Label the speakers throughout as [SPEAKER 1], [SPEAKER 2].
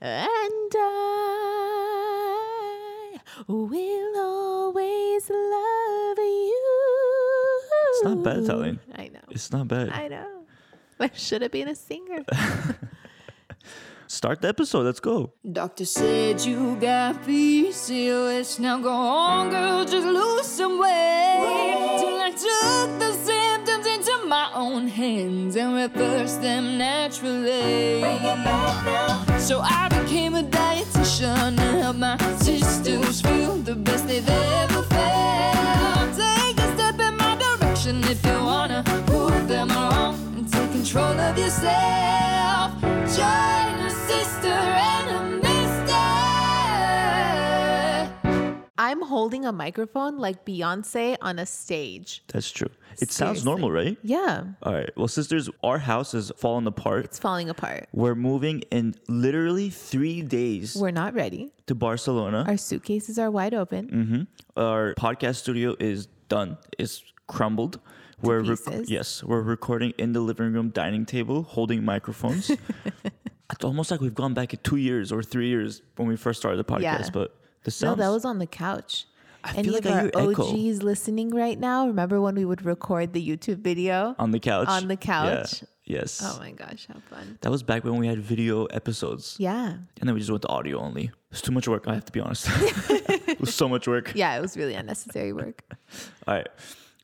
[SPEAKER 1] And I will always love you.
[SPEAKER 2] It's not bad, Italian.
[SPEAKER 1] I know.
[SPEAKER 2] It's not bad.
[SPEAKER 1] I know. I should have been a singer.
[SPEAKER 2] Start the episode. Let's go.
[SPEAKER 3] Doctor said you got PCOS. Now go on, girl, just lose some weight. Till I took the symptoms into my own hands and reversed them naturally. So I became a dietitian to help my sisters feel the best they've ever felt. Take a step in my direction if you wanna prove them wrong and take control of yourself. Join
[SPEAKER 1] I'm holding a microphone like Beyonce on a stage.
[SPEAKER 2] That's true. It sounds normal, right?
[SPEAKER 1] Yeah,
[SPEAKER 2] All right. Well, sisters, our house is falling apart.
[SPEAKER 1] it's falling apart.
[SPEAKER 2] We're moving in literally three days
[SPEAKER 1] We're not ready.
[SPEAKER 2] to Barcelona.
[SPEAKER 1] Our suitcases are wide open.
[SPEAKER 2] Mm-hmm. Our podcast studio is done. It's crumbled. We're rec- yes, we're recording in the living room dining table, holding microphones. it's almost like we've gone back two years or three years when we first started the podcast.
[SPEAKER 1] Yeah.
[SPEAKER 2] But the
[SPEAKER 1] No, that was on the couch.
[SPEAKER 2] I
[SPEAKER 1] Any
[SPEAKER 2] feel like
[SPEAKER 1] of our
[SPEAKER 2] hear echo.
[SPEAKER 1] OGs listening right now, remember when we would record the YouTube video?
[SPEAKER 2] on the couch.
[SPEAKER 1] on the
[SPEAKER 2] Yeah.
[SPEAKER 1] couch?
[SPEAKER 2] Yes.
[SPEAKER 1] Oh my gosh, how fun.
[SPEAKER 2] That was back when we had video episodes.
[SPEAKER 1] Yeah.
[SPEAKER 2] And then we just went to audio only. It's too much work, I have to be honest. it was so much work.
[SPEAKER 1] Yeah, it was really unnecessary work.
[SPEAKER 2] All right.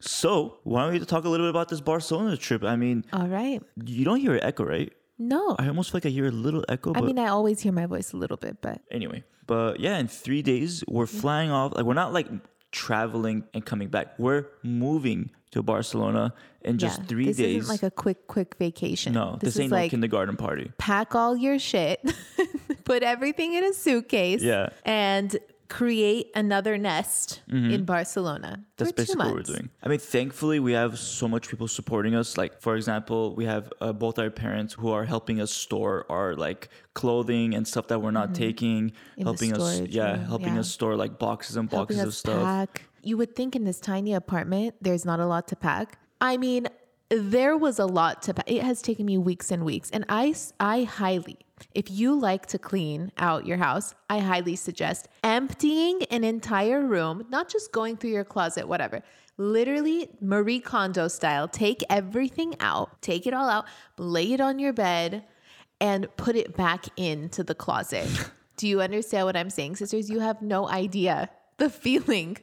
[SPEAKER 2] So, why don't we talk a little bit about this Barcelona trip? I mean,
[SPEAKER 1] All right.
[SPEAKER 2] you don't hear echo, right?
[SPEAKER 1] No.
[SPEAKER 2] I almost feel like I hear a little echo.
[SPEAKER 1] I
[SPEAKER 2] But
[SPEAKER 1] mean, I always hear my voice a little bit, but
[SPEAKER 2] anyway, but yeah, in three days, we're flying off. Like, we're not like traveling and coming back. We're moving to Barcelona in just
[SPEAKER 1] yeah,
[SPEAKER 2] three
[SPEAKER 1] this
[SPEAKER 2] days.
[SPEAKER 1] isn't like a quick, quick vacation.
[SPEAKER 2] no, this,
[SPEAKER 1] is
[SPEAKER 2] ain't
[SPEAKER 1] like
[SPEAKER 2] no kindergarten party.
[SPEAKER 1] pack all your shit, put everything in a suitcase,
[SPEAKER 2] Yeah.
[SPEAKER 1] and create another nest in Barcelona
[SPEAKER 2] Mm-hmm. That's basically what we're doing. I mean, thankfully, we have so much people supporting us. Like, for example, we have uh, both our parents who are helping us store our like clothing and stuff that we're not taking,
[SPEAKER 1] Mm-hmm. In
[SPEAKER 2] helping us, yeah,
[SPEAKER 1] room,
[SPEAKER 2] helping
[SPEAKER 1] yeah.
[SPEAKER 2] us store like boxes and
[SPEAKER 1] helping
[SPEAKER 2] boxes of stuff.
[SPEAKER 1] pack. You would think in this tiny apartment, there's not a lot to pack. I mean, there was a lot to pack. It has taken me weeks and weeks. And I, I highly, if you like to clean out your house, I highly suggest emptying an entire room, not just going through your closet, whatever. Literally, Marie Kondo style, take everything out, take it all out, lay it on your bed, and put it back into the closet. Do you understand what I'm saying, sisters? You have no idea the feeling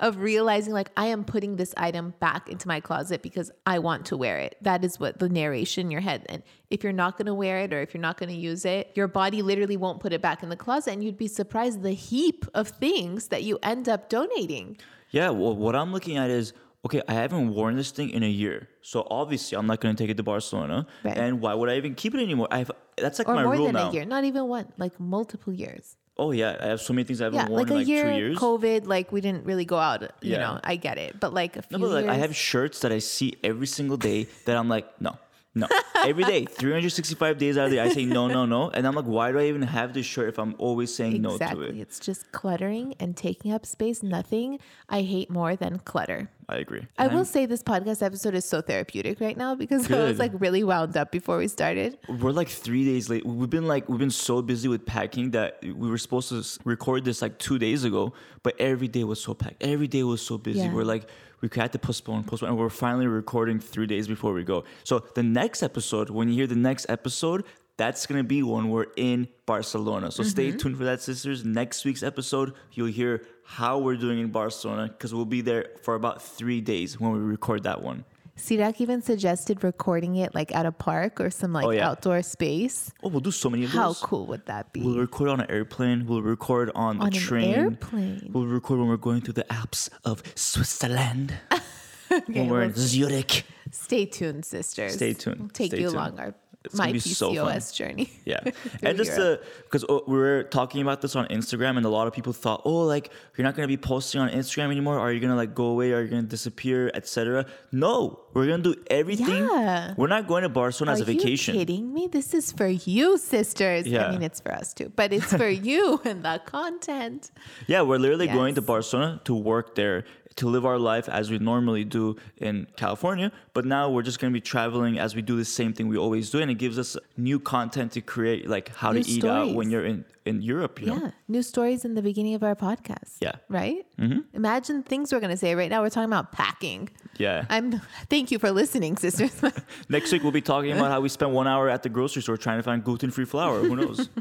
[SPEAKER 1] of realizing like I am putting this item back into my closet because I want to wear it. That is what the narration in your head. And if you're not going to wear it or if you're not going to use it, your body literally won't put it back in the closet and you'd be surprised the heap of things that you end up donating.
[SPEAKER 2] Yeah, well, what I'm looking at is okay, I haven't worn this thing in a year. So obviously, I'm not going to take it to Barcelona.
[SPEAKER 1] Right.
[SPEAKER 2] And why would I even keep it anymore? I have that's like
[SPEAKER 1] Or
[SPEAKER 2] my
[SPEAKER 1] more
[SPEAKER 2] rule
[SPEAKER 1] than
[SPEAKER 2] now.
[SPEAKER 1] a year, not even one, like multiple years.
[SPEAKER 2] Oh yeah, I have so many things I haven't
[SPEAKER 1] Yeah,
[SPEAKER 2] worn
[SPEAKER 1] like
[SPEAKER 2] in
[SPEAKER 1] a
[SPEAKER 2] like
[SPEAKER 1] year,
[SPEAKER 2] two years.
[SPEAKER 1] COVID, like we didn't really go out. You
[SPEAKER 2] Yeah.
[SPEAKER 1] know, I get it, but like a few
[SPEAKER 2] No, but like I have shirts that I see every single day that I'm like, no, no. Every day, 365 days out of the year, I say no, no, no. And I'm like, why do I even have this shirt if I'm always saying no to
[SPEAKER 1] exactly.
[SPEAKER 2] it?
[SPEAKER 1] It's just cluttering and taking up space. Nothing I hate more than clutter.
[SPEAKER 2] I agree.
[SPEAKER 1] I
[SPEAKER 2] And
[SPEAKER 1] will say this podcast episode is so therapeutic right now because I was like really wound up before we started.
[SPEAKER 2] We're like three days late. We've been like we've been so busy with packing that we were supposed to record this like two days ago, but every day was so packed. Every day was so busy.
[SPEAKER 1] Yeah.
[SPEAKER 2] We're like we had to postpone, postpone, and we're finally recording three days before we go. So the next episode, when you hear the next episode, that's gonna be when we're in Barcelona. So stay
[SPEAKER 1] Mm-hmm.
[SPEAKER 2] tuned for that, sisters. Next week's episode, you'll hear how we're doing in Barcelona because we'll be there for about three days when we record that one.
[SPEAKER 1] Sirak even suggested recording it like at a park or some like
[SPEAKER 2] Oh, yeah.
[SPEAKER 1] outdoor space.
[SPEAKER 2] Oh, we'll do so many of those.
[SPEAKER 1] How cool would that be?
[SPEAKER 2] We'll record on an airplane. We'll record on,
[SPEAKER 1] On
[SPEAKER 2] a
[SPEAKER 1] an
[SPEAKER 2] train.
[SPEAKER 1] airplane?
[SPEAKER 2] We'll record when we're going through the Alps of Switzerland.
[SPEAKER 1] Okay,
[SPEAKER 2] when we're in Zurich.
[SPEAKER 1] stay tuned, sisters.
[SPEAKER 2] Stay tuned.
[SPEAKER 1] We'll take
[SPEAKER 2] Stay
[SPEAKER 1] you
[SPEAKER 2] tuned.
[SPEAKER 1] along our
[SPEAKER 2] It's
[SPEAKER 1] my
[SPEAKER 2] gonna be so.
[SPEAKER 1] PCOS journey.
[SPEAKER 2] Yeah. and just
[SPEAKER 1] Europe.
[SPEAKER 2] to, because uh, we were talking about this on Instagram, and a lot of people thought, oh, like, you're not going to be posting on Instagram anymore. Are you going to, like, go away? Are you going to disappear, etc.? No, we're going to do everything.
[SPEAKER 1] Yeah.
[SPEAKER 2] We're not going to Barcelona as a vacation.
[SPEAKER 1] Are you kidding me? This is for you, sisters.
[SPEAKER 2] Yeah.
[SPEAKER 1] I mean, it's for us too, but it's for you and the content.
[SPEAKER 2] Yeah, we're literally going to Barcelona to work there, to live our life as we normally do in California. But now we're just going to be traveling as we do the same thing we always do. And it gives us new content to create, like how
[SPEAKER 1] New
[SPEAKER 2] to eat out when you're in in Europe. You know?
[SPEAKER 1] Yeah. New stories in the beginning of our podcast.
[SPEAKER 2] Yeah.
[SPEAKER 1] Right? Mm-hmm. Imagine things we're going to say right now. We're talking about packing.
[SPEAKER 2] Yeah.
[SPEAKER 1] I'm. Thank you for listening, sisters.
[SPEAKER 2] Next week we'll be talking about how we spent one hour at the grocery store trying to find gluten-free flour. Who knows?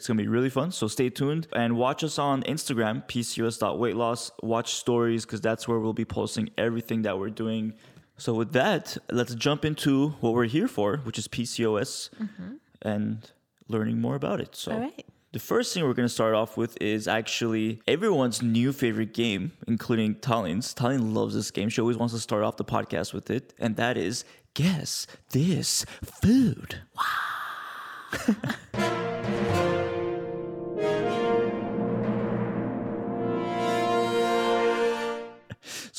[SPEAKER 2] it's gonna be really fun. So stay tuned and watch us on Instagram, pcos.weightloss. Watch stories because that's where we'll be posting everything that we're doing. So with that, let's jump into what we're here for, which is PCOS mm-hmm. and learning more about it. So
[SPEAKER 1] All right.
[SPEAKER 2] the first thing we're going to start off with is actually everyone's new favorite game, including Tallene's. Tallene loves this game. She always wants to start off the podcast with it, and that is guess this food.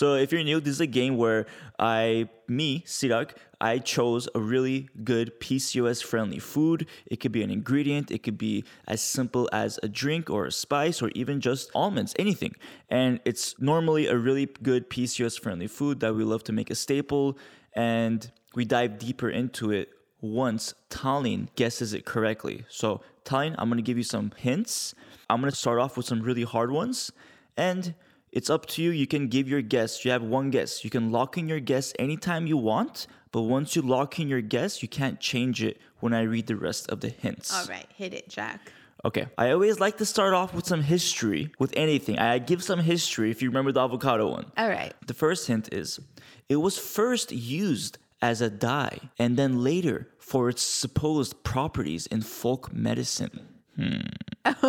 [SPEAKER 2] So if you're new, this is a game where I, me, Sirak, I chose a really good PCOS friendly food. It could be an ingredient, it could be as simple as a drink or a spice or even just almonds, anything. And it's normally a really good PCOS friendly food that we love to make a staple. And we dive deeper into it once Tallene guesses it correctly. So, Tallene, I'm gonna give you some hints. I'm gonna start off with some really hard ones. And it's up to you. You can give your guess. You have one guess. You can lock in your guess anytime you want, but once you lock in your guess, you can't change it when I read the rest of the hints.
[SPEAKER 1] All right. Hit it, Jack.
[SPEAKER 2] Okay. I always like to start off with some history with anything. I give some history if you remember the avocado one.
[SPEAKER 1] All right.
[SPEAKER 2] The first hint is it was first used as a dye and then later for its supposed properties in folk medicine. Hmm.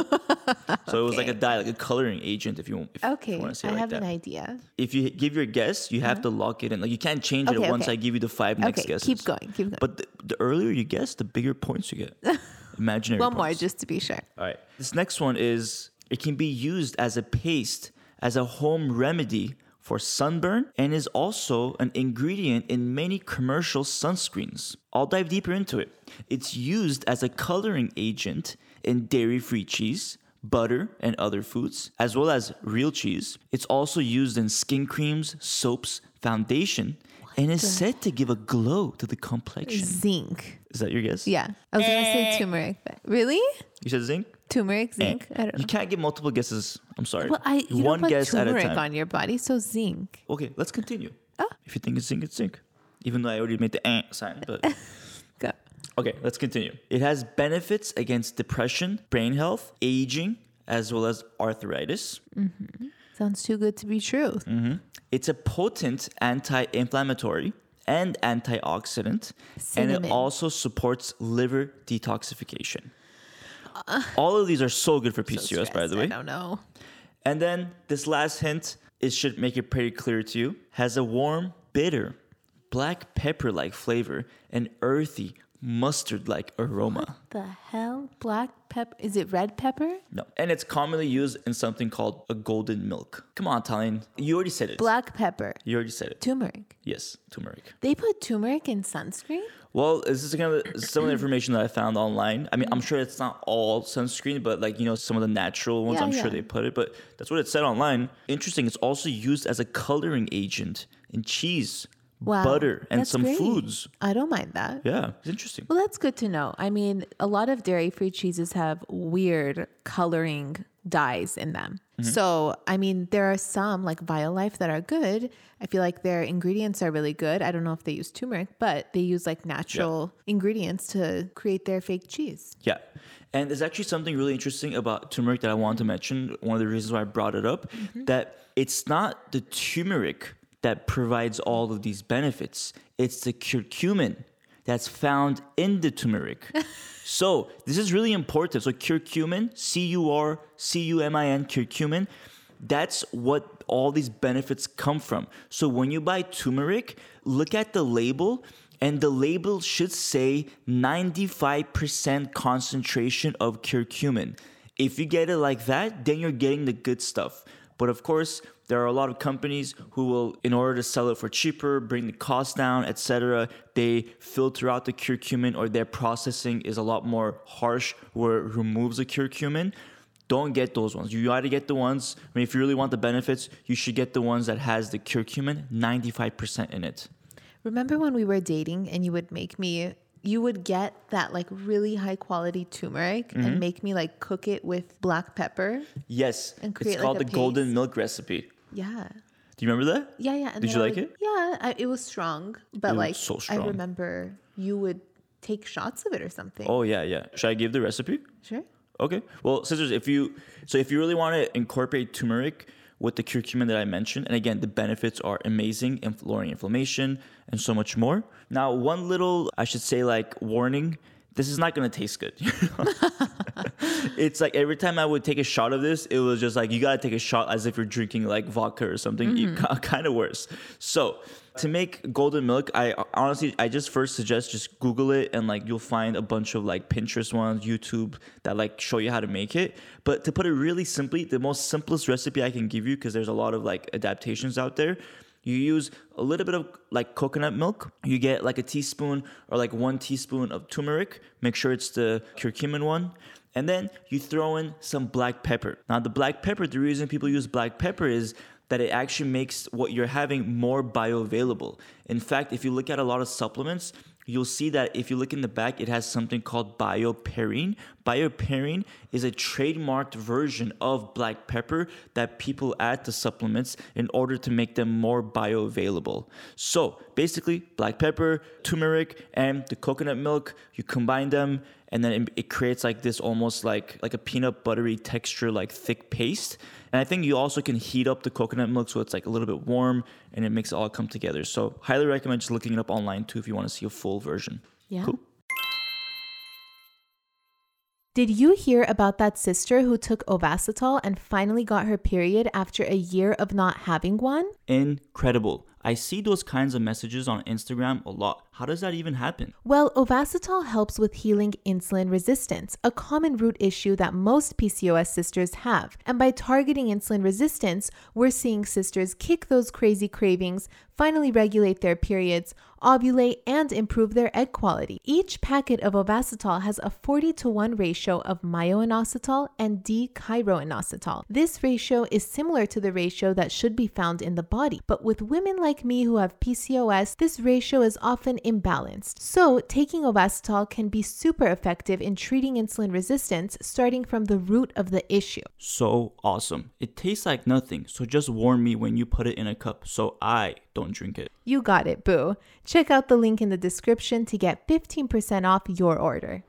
[SPEAKER 2] so it was like a dye, like a coloring agent, if you, want. if
[SPEAKER 1] Okay.
[SPEAKER 2] you want to say
[SPEAKER 1] I
[SPEAKER 2] like
[SPEAKER 1] have
[SPEAKER 2] that.
[SPEAKER 1] an idea.
[SPEAKER 2] If you give your guess, you have mm-hmm. to lock it in. Like you can't change it
[SPEAKER 1] Okay,
[SPEAKER 2] once. I give you the five next
[SPEAKER 1] Okay.
[SPEAKER 2] guesses.
[SPEAKER 1] Keep going. Keep going.
[SPEAKER 2] But the, the earlier you guess, the bigger points you get. Imaginary
[SPEAKER 1] One more just to be sure.
[SPEAKER 2] All right. This next one is it can be used as a paste, as a home remedy for sunburn, and is also an ingredient in many commercial sunscreens. I'll dive deeper into it. It's used as a coloring agent in dairy free cheese, butter, and other foods, as well as real cheese. It's also used in skin creams, soaps, foundation, and is said to give a glow to the complexion.
[SPEAKER 1] Zinc.
[SPEAKER 2] Is that your guess?
[SPEAKER 1] Yeah. I was going to say turmeric. But really?
[SPEAKER 2] You said zinc?
[SPEAKER 1] Turmeric, zinc?
[SPEAKER 2] Eh,
[SPEAKER 1] I don't know.
[SPEAKER 2] You can't get multiple guesses. I'm sorry.
[SPEAKER 1] Well, I you
[SPEAKER 2] One
[SPEAKER 1] don't put
[SPEAKER 2] guess at a
[SPEAKER 1] turmeric
[SPEAKER 2] time.
[SPEAKER 1] on your body, so zinc.
[SPEAKER 2] Okay, let's continue.
[SPEAKER 1] Oh.
[SPEAKER 2] If you think it's zinc, it's zinc. Even though I already made the eh sign, but
[SPEAKER 1] Go.
[SPEAKER 2] okay, let's continue. It has benefits against depression, brain health, aging, as well as arthritis.
[SPEAKER 1] Sounds too good to be true.
[SPEAKER 2] Mm. It's a potent anti-inflammatory and antioxidant, and it also supports liver detoxification. All of these are so good for
[SPEAKER 1] So
[SPEAKER 2] PCOS, by the way.
[SPEAKER 1] I don't know.
[SPEAKER 2] And then this last hint, it should make it pretty clear to you, has a warm, bitter, black pepper like flavor and earthy, mustard like aroma.
[SPEAKER 1] The hell? Black pepper? Is it red pepper?
[SPEAKER 2] No. And it's commonly used in something called a golden milk. Come on, Tallene. You already said it.
[SPEAKER 1] Black pepper.
[SPEAKER 2] You already said it.
[SPEAKER 1] Turmeric.
[SPEAKER 2] Yes, turmeric.
[SPEAKER 1] They put turmeric in sunscreen?
[SPEAKER 2] Well, this is kind of some of the information that I found online. I mean, I'm sure it's not all sunscreen, but like, you know, some of the natural ones,
[SPEAKER 1] Yeah,
[SPEAKER 2] I'm
[SPEAKER 1] yeah.
[SPEAKER 2] sure they put it, but that's what it said online. Interesting, it's also used as a coloring agent in cheese,
[SPEAKER 1] Wow.
[SPEAKER 2] butter, and
[SPEAKER 1] That's
[SPEAKER 2] some
[SPEAKER 1] great.
[SPEAKER 2] foods.
[SPEAKER 1] I don't mind that.
[SPEAKER 2] Yeah, it's interesting.
[SPEAKER 1] Well, that's good to know. I mean, a lot of dairy free cheeses have weird coloring dyes in them.
[SPEAKER 2] Mm-hmm.
[SPEAKER 1] So, I mean, there are some like Violife that are good. I feel like their ingredients are really good. I don't know if they use turmeric, but they use like natural ingredients to create their fake cheese.
[SPEAKER 2] Yeah. And there's actually something really interesting about turmeric that I wanted to mention. One of the reasons why I brought it up that it's not the turmeric that provides all of these benefits, it's the curcumin that's found in the turmeric. so this is really important. So curcumin, C U R C U M I N, curcumin, that's what all these benefits come from. So when you buy turmeric, look at the label and the label should say 95% concentration of curcumin. If you get it like that, then you're getting the good stuff. But of course, there are a lot of companies who will, in order to sell it for cheaper, bring the cost down, etc., they filter out the curcumin or their processing is a lot more harsh where it removes the curcumin. Don't get those ones. You gotta get the ones, I mean, if you really want the benefits, you should get the ones that has the curcumin 95% in it.
[SPEAKER 1] Remember when we were dating and you would make me you would get that like really high quality turmeric
[SPEAKER 2] Mm-hmm.
[SPEAKER 1] and make me like cook it with black pepper.
[SPEAKER 2] Yes,
[SPEAKER 1] And
[SPEAKER 2] it's
[SPEAKER 1] create, like,
[SPEAKER 2] called
[SPEAKER 1] a
[SPEAKER 2] the golden milk recipe.
[SPEAKER 1] Yeah.
[SPEAKER 2] Do you remember that?
[SPEAKER 1] Yeah, yeah. And
[SPEAKER 2] Did you
[SPEAKER 1] I
[SPEAKER 2] like
[SPEAKER 1] would-
[SPEAKER 2] it?
[SPEAKER 1] Yeah, I, it was strong, but
[SPEAKER 2] was
[SPEAKER 1] like
[SPEAKER 2] so
[SPEAKER 1] I remember you would take shots of it or something.
[SPEAKER 2] Oh yeah, yeah. Should I give the recipe?
[SPEAKER 1] Sure.
[SPEAKER 2] Okay. Well, sisters, if you so if you really want to incorporate turmeric with the curcumin that I mentioned, and again, the benefits are amazing, inf- lowering inflammation and so much more. Now, one little, I should say, like warning: this is not gonna taste good. it's like every time I would take a shot of this, it was just like you gotta take a shot as if you're drinking like vodka or something, mm-hmm. kind of worse. So to make golden milk, I honestly I just first suggest just Google it and like you'll find a bunch of like Pinterest ones, YouTube that like show you how to make it. But to put it really simply, the most simplest recipe I can give you because there's a lot of like adaptations out there. You use a little bit of like coconut milk. You get like a teaspoon or like one teaspoon of turmeric. Make sure it's the curcumin one. And then you throw in some black pepper. Now, the black pepper, the reason people use black pepper is that it actually makes what you're having more bioavailable. In fact, if you look at a lot of supplements, you'll see that if you look in the back, it has something called bioperine. Bioperine is a trademarked version of black pepper that people add to supplements in order to make them more bioavailable. So basically, black pepper, turmeric, and the coconut milk, you combine them and then it, creates like this almost like like a peanut buttery texture like thick paste and i think you also can heat up the coconut milk so it's like a little bit warm and it makes it all come together. So highly recommend just looking it up online too if you want to see a full version.
[SPEAKER 1] Yeah.
[SPEAKER 2] cool.
[SPEAKER 1] Did you hear about that sister who took Ovasitol and finally got her period after a year of not having one?
[SPEAKER 2] incredible. I see those kinds of messages on instagram a lot how does that even happen
[SPEAKER 1] Well, Ovasitol helps with healing insulin resistance, a common root issue that most PCOS sisters have. And by targeting insulin resistance, we're seeing sisters kick those crazy cravings, finally regulate their periods, ovulate, and improve their egg quality. Each packet of Ovasitol has a 40 to 1 ratio of myoinositol and D-chiroinositol. This ratio is similar to the ratio that should be found in the body, but with women like me who have PCOS, this ratio is often imbalanced. So, taking Ovasitol can be super effective in treating insulin resistance starting from the root of the issue.
[SPEAKER 2] so awesome it tastes like nothing so just warn me when you put it in a cup so i don't drink it
[SPEAKER 1] You got it, boo. Check out the link in the description to get 15% off your order.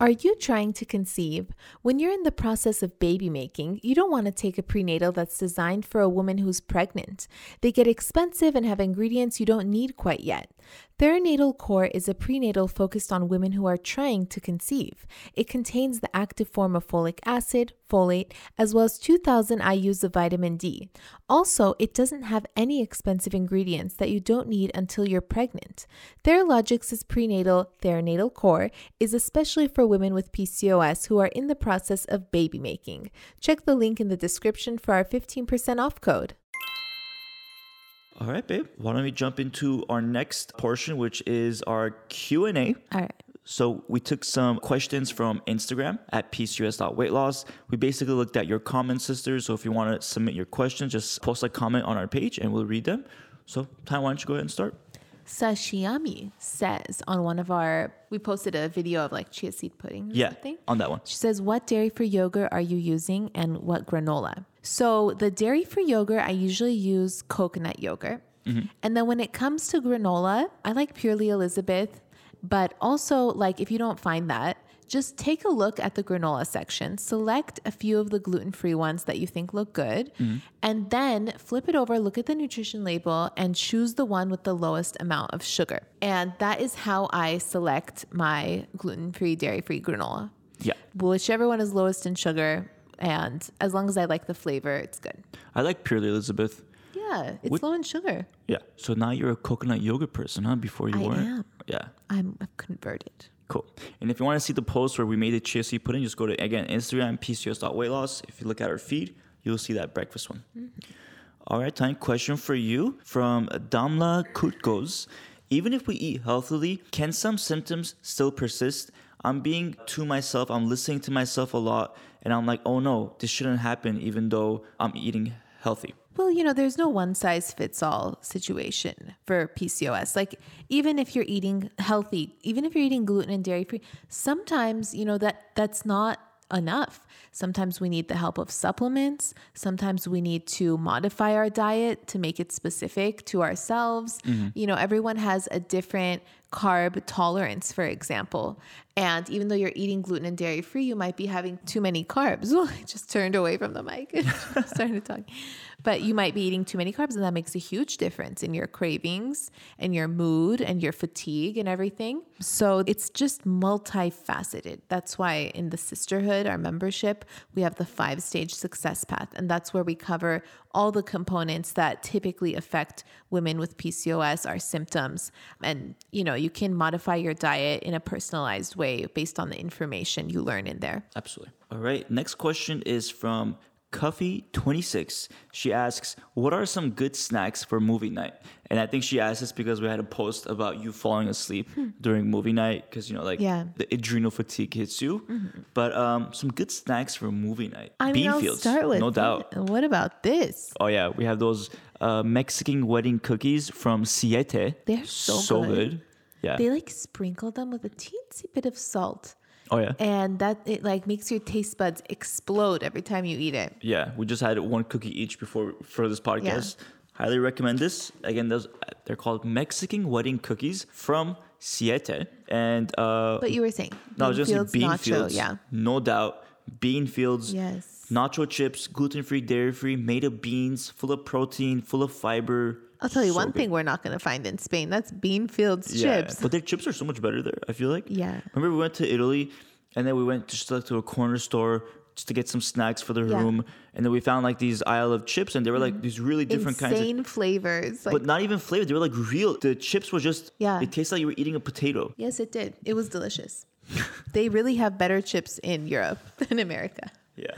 [SPEAKER 1] Are you trying to conceive? When you're in the process of baby making, you don't want to take a prenatal that's designed for a woman who's pregnant. They get expensive and have ingredients you don't need quite yet. Theranatal Core is a prenatal focused on women who are trying to conceive. It contains the active form of folic acid, folate, as well as 2000 IUs of vitamin D. Also, it doesn't have any expensive ingredients that you don't need until you're pregnant. Theralogix' prenatal Theranatal Core is especially for women with PCOS who are in the process of baby making. Check the link in the description for our 15% off code.
[SPEAKER 2] all right babe why don't we jump into our next portion which is our q&a
[SPEAKER 1] All right.
[SPEAKER 2] So we took some questions from Instagram at pcos.weightloss. We basically looked at your comments, sisters. So if you want to submit your questions, just post a comment on our page and we'll read them. So Ty, why don't you go ahead and start?
[SPEAKER 1] Sashiyami says on one of our, we posted a video of like chia seed pudding or
[SPEAKER 2] Yeah,
[SPEAKER 1] something.
[SPEAKER 2] on that one.
[SPEAKER 1] She says, What dairy free yogurt are you using and what granola? So, the dairy free yogurt, I usually use coconut yogurt. Mm-hmm. And then when it comes to granola, I like Purely Elizabeth, but also, like, if you don't find that, just take a look at the granola section, select a few of the gluten free ones that you think look good, mm-hmm. and then flip it over, look at the nutrition label, and choose the one with the lowest amount of sugar. And that is how I select my gluten free, dairy free granola
[SPEAKER 2] Yeah.
[SPEAKER 1] whichever one is lowest in sugar and as long as i like the flavor it's good
[SPEAKER 2] I like Purely Elizabeth.
[SPEAKER 1] yeah it's
[SPEAKER 2] What-
[SPEAKER 1] low in sugar
[SPEAKER 2] Yeah. So now you're a coconut yogurt person, huh? Before you
[SPEAKER 1] I
[SPEAKER 2] weren't?
[SPEAKER 1] am.
[SPEAKER 2] Yeah.
[SPEAKER 1] i'm I've converted
[SPEAKER 2] Cool. And if you want to see the post where we made the chia seed pudding, just go to, again, Instagram, pcos.weightloss. If you look at our feed, you'll see that breakfast one. Mm-hmm. All right, time question for you from Damla Kutkos. Even if we eat healthily, can some symptoms still persist? I'm being to myself, I'm listening to myself a lot, and I'm like, oh no, this shouldn't happen even though I'm eating healthy.
[SPEAKER 1] Well, you know, there's no one size fits all situation for PCOS. Like, even if you're eating healthy, even if you're eating gluten and dairy free, sometimes, you know, that that's not enough. Sometimes we need the help of supplements. Sometimes we need to modify our diet to make it specific to ourselves. Mm-hmm. You know, everyone has a different carb tolerance, for example. And even though you're eating gluten and dairy free, you might be having too many carbs. I just turned away from the mic and started to talk. But you might be eating too many carbs, and that makes a huge difference in your cravings and your mood and your fatigue and everything. So it's just multifaceted. That's why in the Cysterhood, our membership, we have the five stage success path. And that's where we cover all the components that typically affect women with PCOS, our symptoms. And, you know, you can modify your diet in a personalized way based on the information you learn in there.
[SPEAKER 2] Absolutely. All right. Next question is from Cuffy26. She asks, What are some good snacks for movie night? And I think she asked this because we had a post about you falling asleep during movie night because, you know, like
[SPEAKER 1] Yeah.
[SPEAKER 2] the adrenal fatigue hits you. But um, some good snacks for movie night.
[SPEAKER 1] I mean, I'll
[SPEAKER 2] Beanfields,
[SPEAKER 1] start with
[SPEAKER 2] no doubt.
[SPEAKER 1] What about this?
[SPEAKER 2] Oh, yeah. We have those uh, Mexican wedding cookies from Siete.
[SPEAKER 1] They're so good.
[SPEAKER 2] Yeah.
[SPEAKER 1] They like sprinkle them with a teensy bit of salt.
[SPEAKER 2] Oh, yeah.
[SPEAKER 1] And that it like makes your taste buds explode every time you eat it.
[SPEAKER 2] Yeah, we just had one cookie each before for this podcast. Highly recommend this. Again, those they're called Mexican wedding cookies from Siete, and uh,
[SPEAKER 1] But you were saying
[SPEAKER 2] no, I was just
[SPEAKER 1] Beanfields
[SPEAKER 2] bean
[SPEAKER 1] nacho,
[SPEAKER 2] fields.
[SPEAKER 1] yeah.
[SPEAKER 2] no doubt, Beanfields.
[SPEAKER 1] Yes.
[SPEAKER 2] nacho chips, gluten free, dairy free, made of beans, full of protein, full of fiber.
[SPEAKER 1] I'll tell you
[SPEAKER 2] So
[SPEAKER 1] one
[SPEAKER 2] good.
[SPEAKER 1] thing we're not going to find in Spain. That's Beanfields
[SPEAKER 2] Yeah,
[SPEAKER 1] chips.
[SPEAKER 2] but their chips are so much better there. I feel like.
[SPEAKER 1] Yeah.
[SPEAKER 2] Remember we went to Italy, and then we went just like to a corner store just to get some snacks for the
[SPEAKER 1] Yeah.
[SPEAKER 2] Room, and then we found like these aisle of chips, and they were like mm. these really different kinds of
[SPEAKER 1] Insane flavors. Like,
[SPEAKER 2] but not even flavored. They were like real. The chips were just
[SPEAKER 1] Yeah.
[SPEAKER 2] It tasted like you were eating a potato.
[SPEAKER 1] yes, it did. It was delicious. they really have better chips in Europe than America.
[SPEAKER 2] Yeah.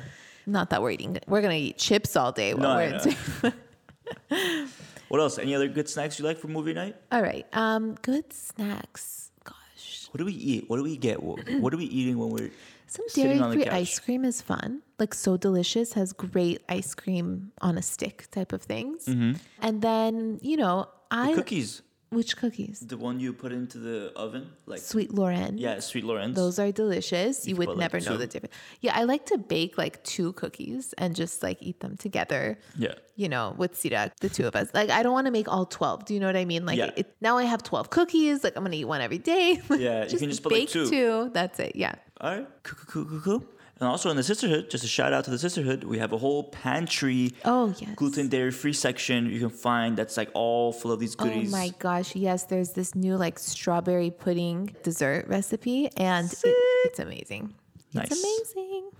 [SPEAKER 1] Not that we're eating. We're going to eat chips all day while
[SPEAKER 2] No,
[SPEAKER 1] we're in. Spain.
[SPEAKER 2] What else? Any other good snacks you like for movie night?
[SPEAKER 1] All right. Um, good snacks. Gosh.
[SPEAKER 2] What do we eat? What do we get? What, what are we eating when we're
[SPEAKER 1] Some
[SPEAKER 2] sitting
[SPEAKER 1] dairy
[SPEAKER 2] on the
[SPEAKER 1] free ice cream is fun. Like So Delicious has great ice cream on a stick type of things. And then, you know, I
[SPEAKER 2] cookies?
[SPEAKER 1] Which cookies?
[SPEAKER 2] The one you put into the oven, like
[SPEAKER 1] Sweet Loren.
[SPEAKER 2] yeah, sweet Loren's.
[SPEAKER 1] Those are delicious. You
[SPEAKER 2] can
[SPEAKER 1] would
[SPEAKER 2] put, like,
[SPEAKER 1] never know
[SPEAKER 2] two.
[SPEAKER 1] the difference. Yeah, I like to bake like two cookies and just like eat them together.
[SPEAKER 2] Yeah.
[SPEAKER 1] You know, with Sirak, the two of us. Like, I don't want to make all 12. Do you know what I mean? Like,
[SPEAKER 2] Yeah.
[SPEAKER 1] it, now I have 12 cookies. Like, I'm going to eat one every day.
[SPEAKER 2] Yeah, you can just put, like,
[SPEAKER 1] bake
[SPEAKER 2] two.
[SPEAKER 1] That's it. Yeah.
[SPEAKER 2] All right, cool, cool, cool, cool. And also in the Cysterhood, just a shout out to the Cysterhood, we have a whole pantry,
[SPEAKER 1] Oh, yes.
[SPEAKER 2] gluten dairy free section you can find that's like all full of these goodies.
[SPEAKER 1] Oh my gosh, yes, there's this new like strawberry pudding dessert recipe and it, it's amazing.
[SPEAKER 2] Nice.
[SPEAKER 1] It's amazing.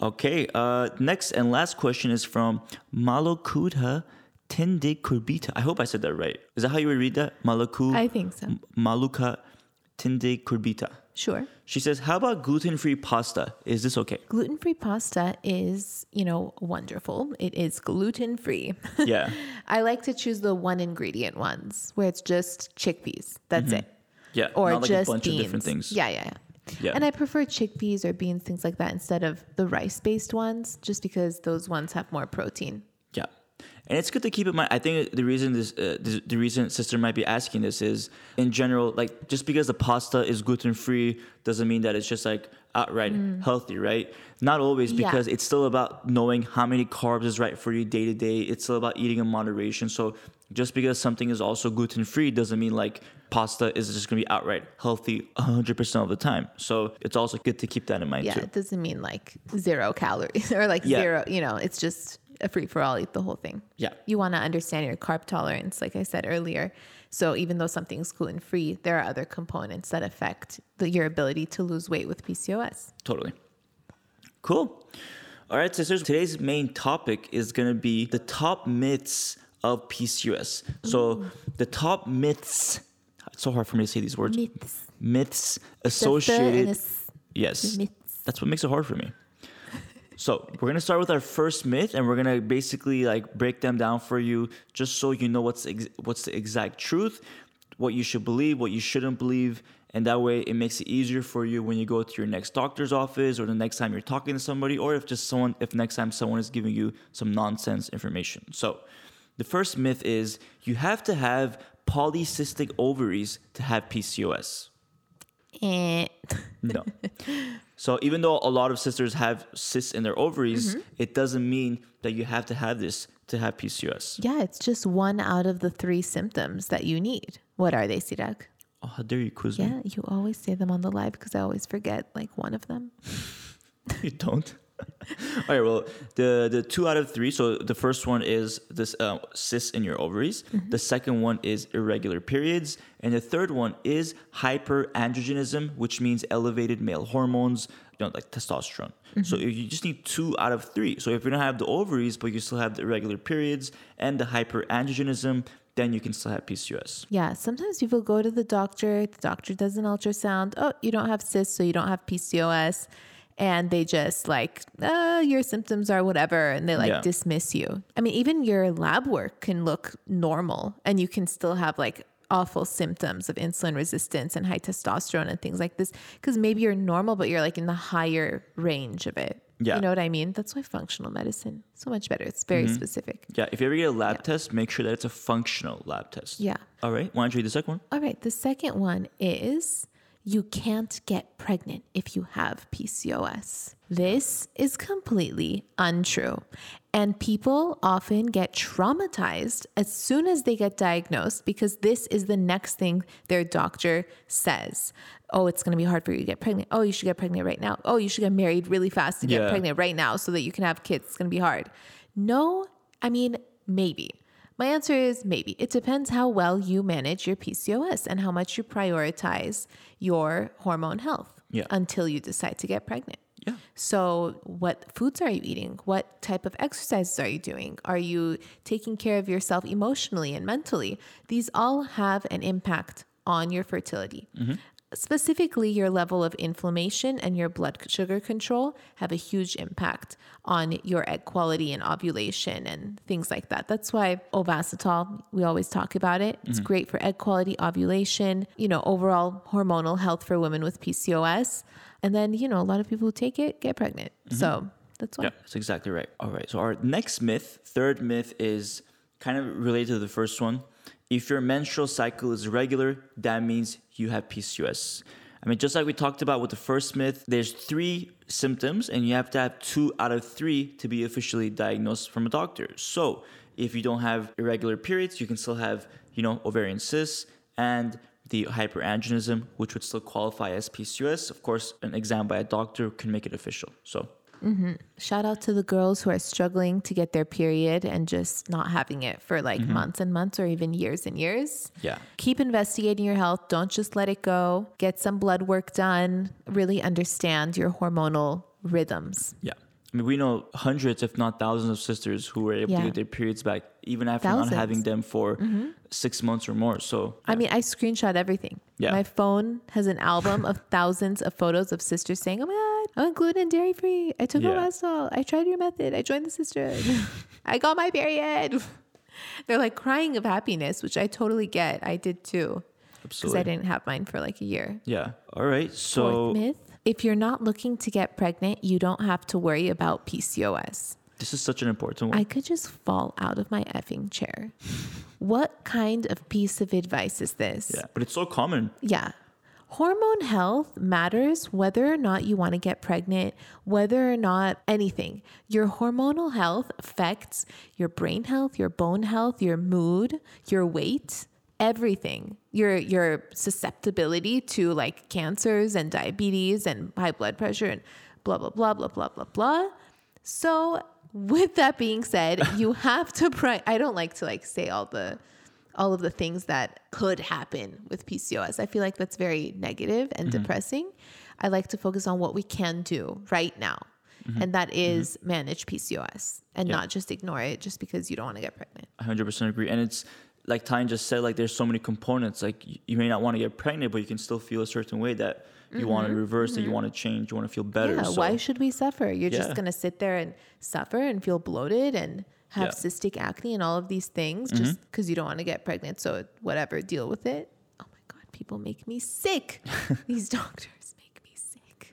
[SPEAKER 2] Okay, uh, next and last question is from Malokudha Tende Kurbita. I hope I said that right. Is that how you would read that? Malaku
[SPEAKER 1] I think so.
[SPEAKER 2] Maluka Tende Kurbita.
[SPEAKER 1] Sure.
[SPEAKER 2] She says, How about gluten free pasta? Is this okay?
[SPEAKER 1] Gluten-free pasta is, you know, wonderful. It is gluten-free.
[SPEAKER 2] Yeah.
[SPEAKER 1] I like to choose the one ingredient ones where it's just chickpeas. That's mm-hmm. it.
[SPEAKER 2] Yeah.
[SPEAKER 1] Or
[SPEAKER 2] not like
[SPEAKER 1] just
[SPEAKER 2] a bunch
[SPEAKER 1] beans.
[SPEAKER 2] of different things.
[SPEAKER 1] Yeah, yeah, yeah.
[SPEAKER 2] Yeah.
[SPEAKER 1] And I prefer chickpeas or beans, things like that, instead of the rice-based ones, just because those ones have more protein.
[SPEAKER 2] And it's good to keep in mind. I think the reason this, uh, the, the reason sister might be asking this is, in general, like just because the pasta is gluten free doesn't mean that it's just like outright healthy, right? Not always,
[SPEAKER 1] Mm. Yeah.
[SPEAKER 2] because it's still about knowing how many carbs is right for you day to day. It's still about eating in moderation. So just because something is also gluten free doesn't mean like pasta is just gonna be outright healthy 100% of the time. So it's also good to keep that in mind
[SPEAKER 1] Yeah,
[SPEAKER 2] too.
[SPEAKER 1] it doesn't mean like zero calories or like
[SPEAKER 2] Yeah.
[SPEAKER 1] zero, you know, it's just a free for all, eat the whole thing.
[SPEAKER 2] Yeah.
[SPEAKER 1] You want to understand your carb tolerance, like I said earlier. So even though something's gluten free, there are other components that affect the, your ability to lose weight with PCOS.
[SPEAKER 2] Totally. Cool. All right, sisters. Today's main topic is going to be the top myths of PCOS. So, the top myths. It's so hard for me to say these words.
[SPEAKER 1] Myths.
[SPEAKER 2] Myths associated. Yes.
[SPEAKER 1] myths.
[SPEAKER 2] That's what makes it hard for me. So we're gonna start with our first myth, and we're gonna basically like break them down for you, just so you know what's ex- what's the exact truth, what you should believe, what you shouldn't believe, And that way, it makes it easier for you when you go to your next doctor's office or the next time you're talking to somebody, or if just someone, if next time someone is giving you some nonsense information. So, the first myth is you have to have polycystic ovaries to have PCOS.
[SPEAKER 1] Eh.
[SPEAKER 2] No. so even though a lot of sisters have cysts in their ovaries,
[SPEAKER 1] Mm-hmm.
[SPEAKER 2] it doesn't mean that you have to have this to have PCOS.
[SPEAKER 1] Yeah, it's just one out of the three symptoms that you need. What are they, Sirak?
[SPEAKER 2] Oh, how dare you quiz me?
[SPEAKER 1] Yeah, you always say them on the live because I always forget like one of them.
[SPEAKER 2] You don't. All right. Well, the the two out of three. So the first one is this uh, cysts in your ovaries.
[SPEAKER 1] Mm-hmm.
[SPEAKER 2] The second one is irregular periods, and the third one is hyperandrogenism, which means elevated male hormones, you know, like testosterone. So
[SPEAKER 1] Mm-hmm.
[SPEAKER 2] you just need two out of three. So if you don't have the ovaries, but you still have the irregular periods and the hyperandrogenism, then you can still have PCOS.
[SPEAKER 1] Yeah, sometimes people go to the doctor, the doctor does an ultrasound. Oh, you don't have cysts, so you don't have PCOS. And they just like, uh, your symptoms are whatever. And they like
[SPEAKER 2] Yeah.
[SPEAKER 1] dismiss you. I mean, even your lab work can look normal and you can still have like awful symptoms of insulin resistance and high testosterone and things like this. Cause maybe you're normal, but you're like in the higher range of it.
[SPEAKER 2] Yeah.
[SPEAKER 1] You know what I mean? That's why functional medicine so much better. It's very
[SPEAKER 2] Mm-hmm.
[SPEAKER 1] specific.
[SPEAKER 2] Yeah. If you ever get a lab test, make sure that it's a functional lab test.
[SPEAKER 1] Yeah.
[SPEAKER 2] All right. Why don't you read the second one?
[SPEAKER 1] All right. The second one is you can't get pregnant if you have PCOS. This is completely untrue. And people often get traumatized as soon as they get diagnosed because this is the next thing their doctor says. Oh, it's going to be hard for you to get pregnant. Oh, you should get pregnant right now. Oh, you should get married really fast to get
[SPEAKER 2] Yeah.
[SPEAKER 1] pregnant right now so that you can have kids. It's going to be hard. No, I mean, maybe. My answer is maybe. It depends how well you manage your PCOS and how much you prioritize your hormone health
[SPEAKER 2] Yeah.
[SPEAKER 1] until you decide to get pregnant.
[SPEAKER 2] Yeah.
[SPEAKER 1] So, what foods are you eating? What type of exercises are you doing? Are you taking care of yourself emotionally and mentally? These all have an impact on your fertility. Mm-hmm. Specifically, your level of inflammation and your blood sugar control have a huge impact on your egg quality and ovulation and things like that. That's why Ovasitol, we always talk about it. It's mm-hmm. great for egg quality, ovulation, you know, overall hormonal health for women with PCOS. And then, you know, a lot of people who take it get pregnant. Mm-hmm. So that's why.
[SPEAKER 2] Yeah, that's exactly right. All right. So our next myth, third myth, is kind of related to the first one. If your menstrual cycle is regular, that means you have PCOS. I mean, just like we talked about with the first myth, there's three symptoms, and you have to have two out of three to be officially diagnosed from a doctor. So if you don't have irregular periods, you can still have, you know, ovarian cysts and the hyperandrogenism, which would still qualify as PCOS. Of course, an exam by a doctor can make it official. So
[SPEAKER 1] Shout out to the girls who are struggling to get their period and just not having it for like months and months or even years and years.
[SPEAKER 2] yeah.
[SPEAKER 1] Keep investigating your health. Don't just let it go. Get some blood work done. Really understand your hormonal rhythms.
[SPEAKER 2] Yeah. I mean, we know hundreds, if not thousands, of sisters who were able
[SPEAKER 1] Yeah.
[SPEAKER 2] to get their periods back even after not having
[SPEAKER 1] Thousands. Mm-hmm.
[SPEAKER 2] them for six months or more. So,
[SPEAKER 1] I mean, I screenshot everything.
[SPEAKER 2] Yeah.
[SPEAKER 1] My phone has an album of thousands of photos of sisters saying, Oh my God, I went gluten and dairy free. I took
[SPEAKER 2] Yeah.
[SPEAKER 1] Ovasitol. I tried your method. I joined the Cysterhood. I got my period. They're like crying of happiness, which I totally get. I did too. Because. I didn't have mine for like a year.
[SPEAKER 2] Yeah. All right. So, Fourth
[SPEAKER 1] myth if you're not looking to get pregnant, you don't have to worry about PCOS.
[SPEAKER 2] this is such an important one.
[SPEAKER 1] I could just fall out of my effing chair. what kind of piece of advice is this?
[SPEAKER 2] yeah. But it's so common.
[SPEAKER 1] Yeah. Hormone health matters whether or not you want to get pregnant, whether or not anything. Your hormonal health affects your brain health, your bone health, your mood, your weight, everything. Your your susceptibility to like cancers and diabetes and high blood pressure and blah blah blah blah blah blah blah. So, with that being said, you have to pri- I don't like to like say all the all of the things that could happen with PCOS. I feel like that's very negative and mm-hmm. depressing. I like to focus on what we can do right now. Mm-hmm. And that mm-hmm. is manage PCOS and
[SPEAKER 2] Yeah.
[SPEAKER 1] not just ignore it just because you don't want to get pregnant.
[SPEAKER 2] I 100% agree. And it's like Tyne just said, like, there's so many components. Like, you may not want to get pregnant, but you can still feel a certain way that you want to reverse, that you want to change, you want to feel better.
[SPEAKER 1] Mm-hmm. Yeah,
[SPEAKER 2] so,
[SPEAKER 1] why should we suffer? You're
[SPEAKER 2] Yeah.
[SPEAKER 1] just going to sit there and suffer and feel bloated and have
[SPEAKER 2] Yeah. Mm-hmm.
[SPEAKER 1] cystic acne and all of these things just because you don't want to get pregnant. So, whatever, deal with it. Oh my God, people make me sick. These doctors make me sick.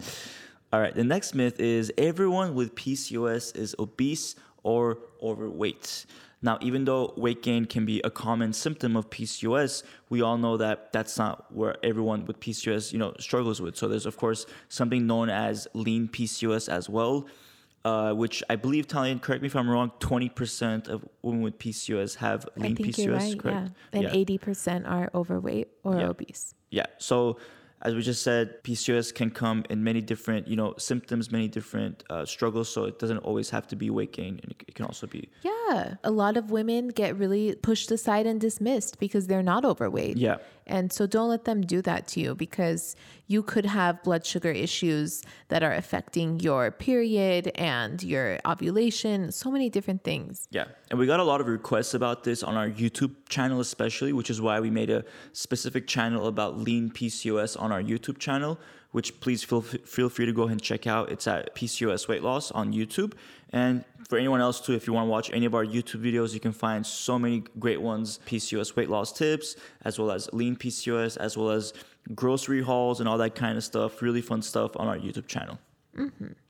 [SPEAKER 2] All right, the next myth is everyone with PCOS is obese or overweight. Now, even though weight gain can be a common symptom of PCOS, we all know that that's not where everyone with PCOS, you know, struggles with. So there's of course something known as lean PCOS as well, uh, which I believe, Tallene, correct me if I'm wrong, 20% of women with PCOS have lean
[SPEAKER 1] I think
[SPEAKER 2] PCOS,
[SPEAKER 1] you're right.
[SPEAKER 2] correct?
[SPEAKER 1] Yeah. And
[SPEAKER 2] Yeah.
[SPEAKER 1] 80% are overweight or
[SPEAKER 2] Yeah.
[SPEAKER 1] obese.
[SPEAKER 2] Yeah. So as we just said, PCOS can come in many different, you know, symptoms, many different uh, struggles. So it doesn't always have to be weight gain, and it it can also be
[SPEAKER 1] Yeah. A lot of women get really pushed aside and dismissed because they're not overweight.
[SPEAKER 2] yeah.
[SPEAKER 1] And so don't let them do that to you because you could have blood sugar issues that are affecting your period and your ovulation, so many different things.
[SPEAKER 2] Yeah, and we got a lot of requests about this on our YouTube channel, especially, which is why we made a specific channel about lean PCOS on our YouTube channel. Which please feel feel free to go ahead and check out. It's at PCOS Weight Loss on YouTube. And for anyone else too, if you want to watch any of our YouTube videos, you can find so many great ones: PCOS weight loss tips, as well as lean PCOS, as well as grocery hauls and all that kind of stuff. Really fun stuff on our YouTube channel.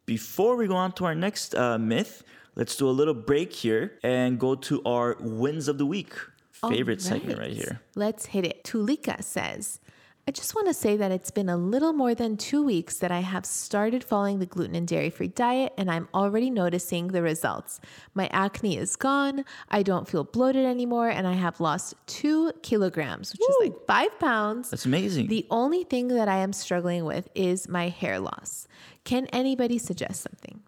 [SPEAKER 2] Before we go on to our next uh, myth, let's do a little break here and go to our wins of the week. Favorite segment right here.
[SPEAKER 1] Let's hit it. Tulika says, I just want to say that it's been a little more than two weeks that I have started following the gluten and dairy free diet, and I'm already noticing the results. My acne is gone, I don't feel bloated anymore, and I have lost two kilograms, which is like five pounds.
[SPEAKER 2] That's amazing.
[SPEAKER 1] The only thing that I am struggling with is my hair loss. Can anybody suggest something?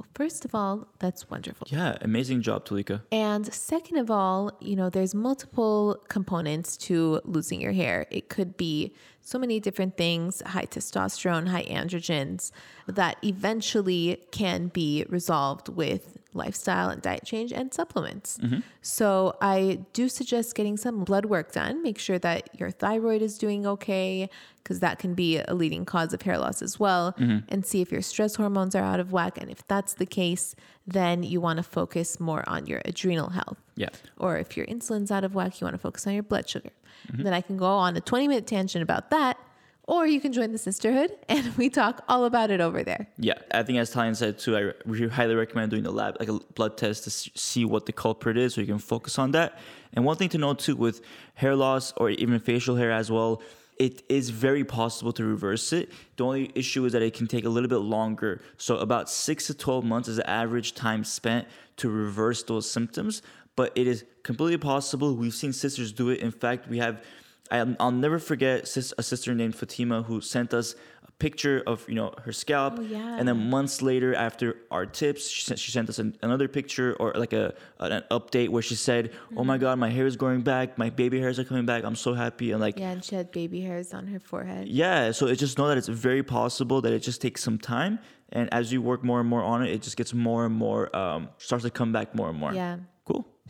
[SPEAKER 1] Well, first of all, that's wonderful.
[SPEAKER 2] yeah, amazing job, Talika.
[SPEAKER 1] And second of all, you know, there's multiple components to losing your hair. It could be so many different things high testosterone, high androgens that eventually can be resolved with lifestyle and diet change and supplements. Mm-hmm. So I do suggest getting some blood work done. Make sure that your thyroid is doing okay, because that can be a leading cause of hair loss as well. Mm-hmm. And see if your stress hormones are out of whack. And if that's the case, then you want to focus more on your adrenal health.
[SPEAKER 2] Yeah.
[SPEAKER 1] Or if your insulin's out of whack, you want to focus on your blood sugar. Mm-hmm. Then I can go on a 20 minute tangent about that. Or you can join the Cysterhood and we talk all about it over there.
[SPEAKER 2] Yeah, I think as Tallene said too, I we highly recommend doing a lab, like a blood test to see what the culprit is, so you can focus on that. And one thing to note too, with hair loss or even facial hair as well, it is very possible to reverse it. The only issue is that it can take a little bit longer. So about six to twelve months is the average time spent to reverse those symptoms. But it is completely possible. We've seen sisters do it. In fact, we have I'll, I'll never forget sis, a sister named Fatima who sent us a picture of you know her scalp,
[SPEAKER 1] Oh, yeah.
[SPEAKER 2] and then months later, after our tips, she sent, she sent us an, another picture or like a an update where she said, "Oh my God, my hair is growing back, my baby hairs are coming back. I'm so happy." And like, yeah.
[SPEAKER 1] And she had baby hairs on her forehead.
[SPEAKER 2] Yeah, so it just know that it's very possible that it just takes some time, and as you work more and more on it, it just gets more and more um, starts to come back more and more.
[SPEAKER 1] Yeah.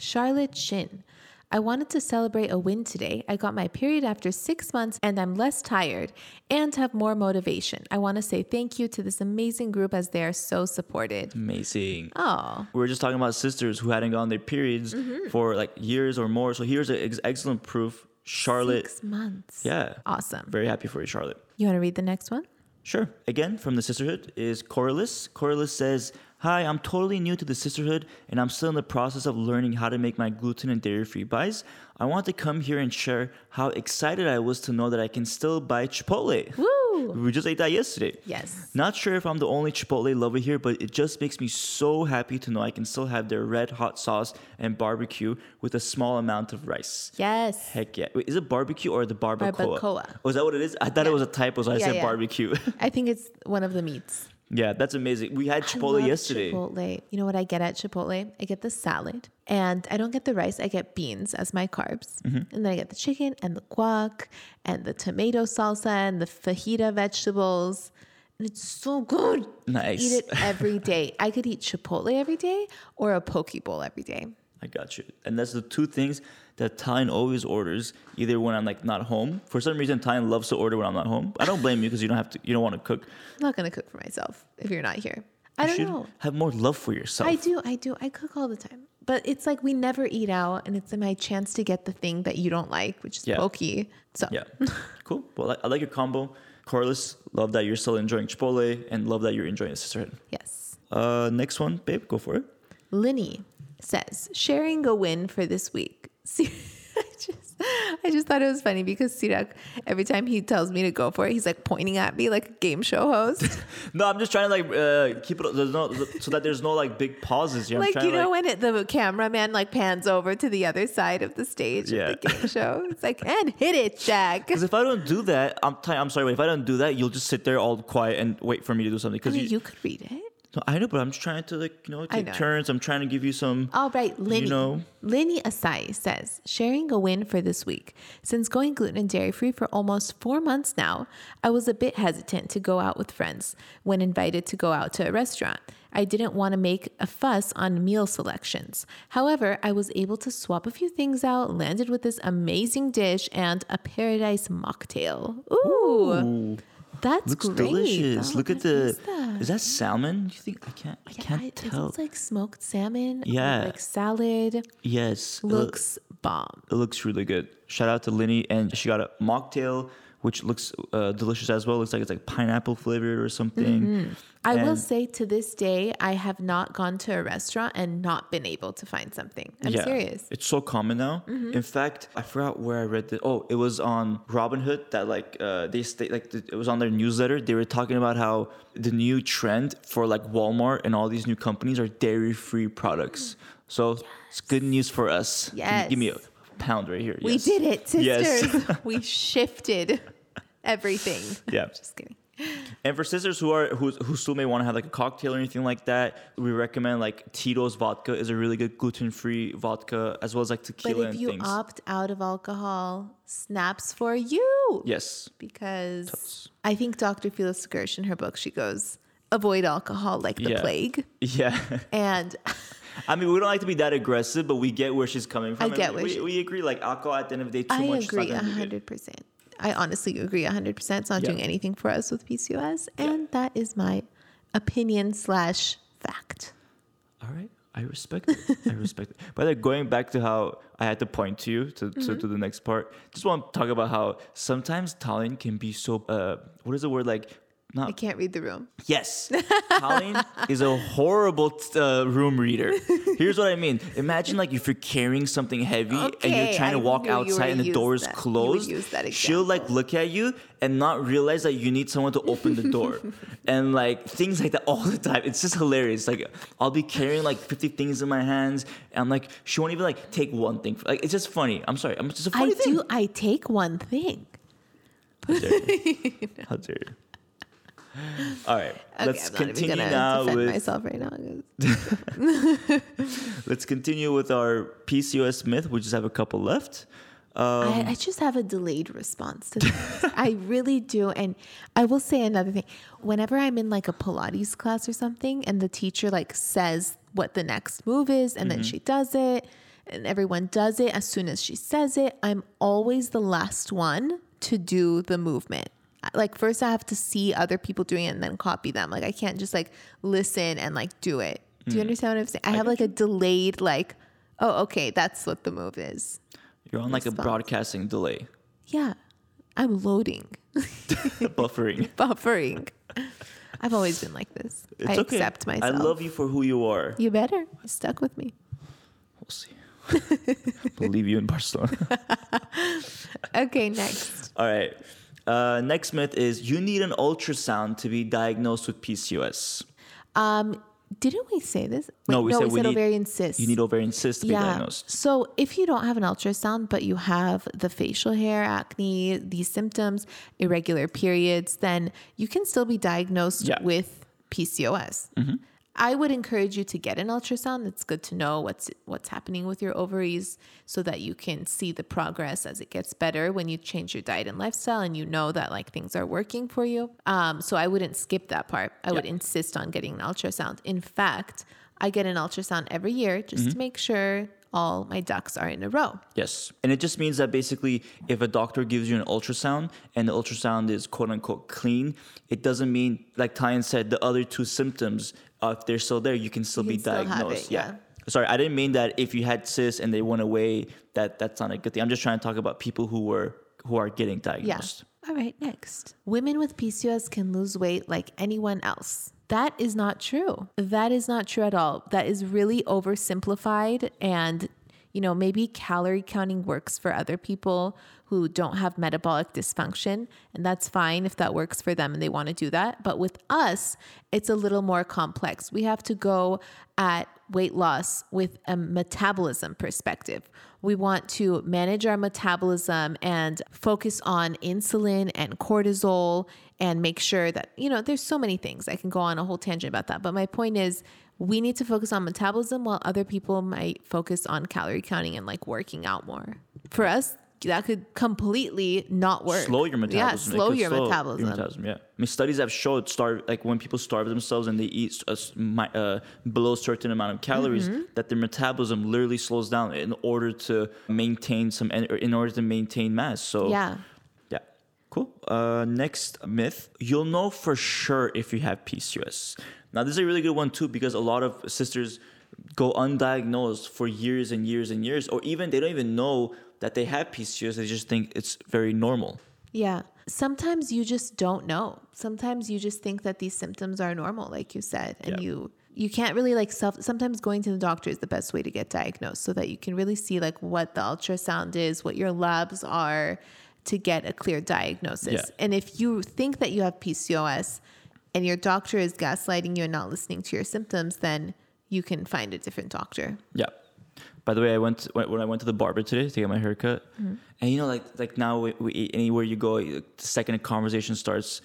[SPEAKER 1] Charlotte Shin. I wanted to celebrate a win today. I got my period after six months and I'm less tired and have more motivation. I want to say thank you to this amazing group as they are so supported.
[SPEAKER 2] Amazing.
[SPEAKER 1] Oh,
[SPEAKER 2] we were just talking about sisters who hadn't gotten their periods
[SPEAKER 1] Mm-hmm.
[SPEAKER 2] for like years or more. So here's an ex- excellent proof. Charlotte,
[SPEAKER 1] six months.
[SPEAKER 2] yeah,
[SPEAKER 1] Awesome.
[SPEAKER 2] very happy for you, Charlotte.
[SPEAKER 1] You want to read the next one?
[SPEAKER 2] Sure. Again, from the Cysterhood is Corliss. Corliss says, Hi, I'm totally new to the Cysterhood and I'm still in the process of learning how to make my gluten and dairy free buys. I want to come here and share how excited I was to know that I can still buy Chipotle.
[SPEAKER 1] Woo!
[SPEAKER 2] We just ate that yesterday.
[SPEAKER 1] Yes.
[SPEAKER 2] Not sure if I'm the only Chipotle lover here, but it just makes me so happy to know I can still have their red hot sauce and barbecue with a small amount of rice.
[SPEAKER 1] Yes.
[SPEAKER 2] Heck yeah. Wait, is it barbecue or the barbacoa?
[SPEAKER 1] Barbacoa.
[SPEAKER 2] Oh, is that what it is? I thought it was a typo, so I
[SPEAKER 1] Yeah,
[SPEAKER 2] said
[SPEAKER 1] yeah.
[SPEAKER 2] barbecue.
[SPEAKER 1] I think it's one of the meats.
[SPEAKER 2] Yeah, that's amazing. We had Chipotle yesterday.
[SPEAKER 1] Chipotle. You know what I get at Chipotle? I get the salad and I don't get the rice. I get beans as my carbs.
[SPEAKER 2] Mm-hmm.
[SPEAKER 1] And then I get the chicken and the guac and the tomato salsa and the fajita vegetables. And it's so good.
[SPEAKER 2] Nice.
[SPEAKER 1] Eat it every day. I could eat Chipotle every day or a poke bowl every day.
[SPEAKER 2] I got you. And that's the two things that Tyne always orders, either when I'm like not home. For some reason, Tyne loves to order when I'm not home. I don't blame you because you don't have to. You don't want to cook.
[SPEAKER 1] I'm not gonna cook for myself if you're not here. I
[SPEAKER 2] You
[SPEAKER 1] don't know.
[SPEAKER 2] have more love for yourself.
[SPEAKER 1] I do, I do. I cook all the time. but it's like we never eat out, and it's my chance to get the thing that you don't like, which is
[SPEAKER 2] Yeah.
[SPEAKER 1] pokey. So
[SPEAKER 2] Yeah. cool. Well, I, I like your combo. Corliss, love that you're still enjoying Chipotle and love that you're enjoying the Cysterhood.
[SPEAKER 1] yes.
[SPEAKER 2] Uh, next one, babe, go for it.
[SPEAKER 1] Linny says, sharing a win for this week. See, I just, I just thought it was funny because Sirak, every time he tells me to go for it, he's like pointing at me like a game show host.
[SPEAKER 2] No, I'm just trying to like uh, keep it there's no, so that there's no like big pauses here.
[SPEAKER 1] Like, you know,
[SPEAKER 2] like,
[SPEAKER 1] when it, the cameraman like pans over to the other side of the stage
[SPEAKER 2] Yeah.
[SPEAKER 1] of the game show. It's like, and hit it, Jack.
[SPEAKER 2] Because if I don't do that, I'm t- I'm sorry, but if I don't do that, you'll just sit there all quiet and wait for me to do something.
[SPEAKER 1] I
[SPEAKER 2] Because
[SPEAKER 1] mean,
[SPEAKER 2] you,
[SPEAKER 1] you could read it.
[SPEAKER 2] No, I know, but I'm just trying to like you know take
[SPEAKER 1] know.
[SPEAKER 2] turns. I'm trying to give you some.
[SPEAKER 1] All right, Linny.
[SPEAKER 2] know.
[SPEAKER 1] Linny Asai says, sharing a win for this week. Since going gluten and dairy free for almost four months now, I was a bit hesitant to go out with friends when invited to go out to a restaurant. I didn't want to make a fuss on meal selections. However, I was able to swap a few things out, landed with this amazing dish and a paradise mocktail. Ooh, that's
[SPEAKER 2] Looks
[SPEAKER 1] great.
[SPEAKER 2] delicious. Look at the.
[SPEAKER 1] is that?
[SPEAKER 2] Is that salmon? You think I can't? I
[SPEAKER 1] Yeah,
[SPEAKER 2] can't
[SPEAKER 1] it
[SPEAKER 2] tell.
[SPEAKER 1] looks like smoked salmon.
[SPEAKER 2] Yeah.
[SPEAKER 1] like salad.
[SPEAKER 2] yes, it loo-
[SPEAKER 1] Looks bomb.
[SPEAKER 2] It looks really good. Shout out to Linny, and she got a mocktail, which looks uh, delicious as well. Looks like it's like pineapple flavored or something.
[SPEAKER 1] Mm-hmm. I will say to this day, I have not gone to a restaurant and not been able to find something. I'm
[SPEAKER 2] Yeah,
[SPEAKER 1] serious. Mm-hmm.
[SPEAKER 2] It's so common now. In fact, I forgot where I read this. Oh, it was on Robinhood that like uh, they stay like it was on their newsletter. They were talking about how the new trend for like Walmart and all these new companies are dairy free products. So it's good news for us. Give me- Give me, a
[SPEAKER 1] Yes.
[SPEAKER 2] Pound right here.
[SPEAKER 1] We
[SPEAKER 2] Yes.
[SPEAKER 1] did it,
[SPEAKER 2] Yes.
[SPEAKER 1] sisters. we shifted everything.
[SPEAKER 2] Yeah.
[SPEAKER 1] Just kidding.
[SPEAKER 2] And for sisters who are who, who still may want to have like a cocktail or anything like that, we recommend like Tito's vodka is a really good gluten free vodka as well as like tequila.
[SPEAKER 1] But
[SPEAKER 2] if
[SPEAKER 1] you
[SPEAKER 2] things.
[SPEAKER 1] opt out of alcohol, snaps for you.
[SPEAKER 2] yes.
[SPEAKER 1] Because I think Dr. Felice Gersh in her book, she goes, avoid alcohol like the
[SPEAKER 2] Yeah.
[SPEAKER 1] plague.
[SPEAKER 2] Yeah.
[SPEAKER 1] And
[SPEAKER 2] I mean, we don't like to be that aggressive, but we get where she's coming from.
[SPEAKER 1] I get
[SPEAKER 2] we,
[SPEAKER 1] where
[SPEAKER 2] we,
[SPEAKER 1] she-
[SPEAKER 2] we agree. Like alcohol, at the end of the day, too
[SPEAKER 1] I
[SPEAKER 2] much.
[SPEAKER 1] agree
[SPEAKER 2] gonna be good.
[SPEAKER 1] 100%. I honestly agree 100%. It's not
[SPEAKER 2] Yeah.
[SPEAKER 1] doing anything for us with PCOS. And that is my opinion slash fact.
[SPEAKER 2] All right, I respect it. I respect it. By the way, going back to how I had to point to you to, to,
[SPEAKER 1] Mm-hmm.
[SPEAKER 2] to the next part, just want to talk about how sometimes Tallene can be so. Uh, what is the word like?
[SPEAKER 1] I can't read the room.
[SPEAKER 2] Yes, Tallene is a horrible uh, room reader. Here's what I mean. Imagine like if you're carrying something heavy and you're trying to
[SPEAKER 1] I
[SPEAKER 2] walk outside and the door is
[SPEAKER 1] that.
[SPEAKER 2] Closed. She'll like look at you and not realize that you need someone to open the door, and like things like that all the time. It's just hilarious. Like I'll be carrying like 50 things in my hands, and like she won't even like take one thing. Like it's just funny. I'm sorry. I'm just a
[SPEAKER 1] I
[SPEAKER 2] funny thing.
[SPEAKER 1] do. I take one thing.
[SPEAKER 2] How dare you? How dare you? All right,
[SPEAKER 1] Okay,
[SPEAKER 2] let's
[SPEAKER 1] I'm
[SPEAKER 2] continue now
[SPEAKER 1] defend
[SPEAKER 2] with
[SPEAKER 1] myself right now.
[SPEAKER 2] Let's continue with our PCOS myth. We just have a couple left. Um,
[SPEAKER 1] I, I just have a delayed response to this. I really do. And I will say another thing. Whenever I'm in like a Pilates class or something and the teacher like says what the next move is and then she does it and everyone does it as soon as she says it, I'm always the last one to do the movement. Like first I have to see other people doing it and then copy them. Like I can't just like listen and like do it. Do you mm. understand what I'm saying? I have like a delayed like, oh okay, that's what the move is.
[SPEAKER 2] You're on like a broadcasting delay,
[SPEAKER 1] Yeah, I'm loading,
[SPEAKER 2] buffering.
[SPEAKER 1] buffering. I've always been like this.
[SPEAKER 2] It's
[SPEAKER 1] I
[SPEAKER 2] okay.
[SPEAKER 1] accept myself.
[SPEAKER 2] I love you for who you are.
[SPEAKER 1] You better. You stuck with me.
[SPEAKER 2] We'll see. Believe you in Barcelona.
[SPEAKER 1] Okay, next.
[SPEAKER 2] All right. Uh, next myth is you need an ultrasound to be diagnosed with PCOS.
[SPEAKER 1] Um, didn't we say this?
[SPEAKER 2] No, we
[SPEAKER 1] no,
[SPEAKER 2] said
[SPEAKER 1] we
[SPEAKER 2] we
[SPEAKER 1] said
[SPEAKER 2] need-
[SPEAKER 1] ovarian cyst.
[SPEAKER 2] You need ovarian cyst to be diagnosed.
[SPEAKER 1] So if you don't have an ultrasound, but you have the facial hair, acne, these symptoms, irregular periods, then you can still be diagnosed
[SPEAKER 2] Yeah. Mm-hmm.
[SPEAKER 1] with PCOS. I would encourage you to get an ultrasound. It's good to know what's what's happening with your ovaries so that you can see the progress as it gets better when you change your diet and lifestyle and you know that like things are working for you. Um, so I wouldn't skip that part. I would insist on getting an ultrasound. In fact, I get an ultrasound every year just
[SPEAKER 2] Mm-hmm.
[SPEAKER 1] to make sure all my ducks are in a row.
[SPEAKER 2] Yes. And it just means that basically, if a doctor gives you an ultrasound and the ultrasound is quote unquote clean, it doesn't mean, like Tyan said, the other two symptoms, uh, if they're still there, you can still
[SPEAKER 1] You
[SPEAKER 2] be
[SPEAKER 1] can still have
[SPEAKER 2] diagnosed.
[SPEAKER 1] it, yeah.
[SPEAKER 2] sorry, I didn't mean that if you had cysts and they went away, that that's not a good thing. I'm just trying to talk about people who were who are getting diagnosed.
[SPEAKER 1] Yeah.
[SPEAKER 2] diagnosed.
[SPEAKER 1] All right, next. Women with PCOS can lose weight like anyone else. That is not true. That is not true at all. That is really oversimplified and you know, maybe calorie counting works for other people who don't have metabolic dysfunction, and that's fine if that works for them and they want to do that. But with us, it's a little more complex. We have to go at weight loss with a metabolism perspective. We want to manage our metabolism and focus on insulin and cortisol and make sure that, you know, there's so many things. I can go on a whole tangent about that. But my point is, we need to focus on metabolism while other people might focus on calorie counting and like working out more. For us, that could completely not work.
[SPEAKER 2] Slow your metabolism.
[SPEAKER 1] Yeah, slow your
[SPEAKER 2] slow
[SPEAKER 1] metabolism.
[SPEAKER 2] metabolism, Yeah, I mean, studies have showed starve like when people starve themselves and they eat a uh, below a certain amount of calories,
[SPEAKER 1] Mm-hmm.
[SPEAKER 2] that their metabolism literally slows down in order to maintain some en- in order to maintain mass. So
[SPEAKER 1] Yeah.
[SPEAKER 2] Cool. Uh, next myth: you'll know for sure if you have PCOS. Now, this is a really good one too because a lot of sisters go undiagnosed for years and years and years, or even they don't even know that they have PCOS. They just think it's very normal.
[SPEAKER 1] Yeah. Sometimes you just don't know. Sometimes you just think that these symptoms are normal, like you said, and
[SPEAKER 2] Yeah.
[SPEAKER 1] you you can't really like self sometimes going to the doctor is the best way to get diagnosed so that you can really see like what the ultrasound is, what your labs are to get a clear diagnosis.
[SPEAKER 2] Yeah.
[SPEAKER 1] And if you think that you have PCOS and your doctor is gaslighting you and not listening to your symptoms, then you can find a different doctor.
[SPEAKER 2] Yeah. By the way, I went when I went to the barber today to get my haircut,
[SPEAKER 1] Mm-hmm.
[SPEAKER 2] and you know, like like now we, we anywhere you go, the second a conversation starts,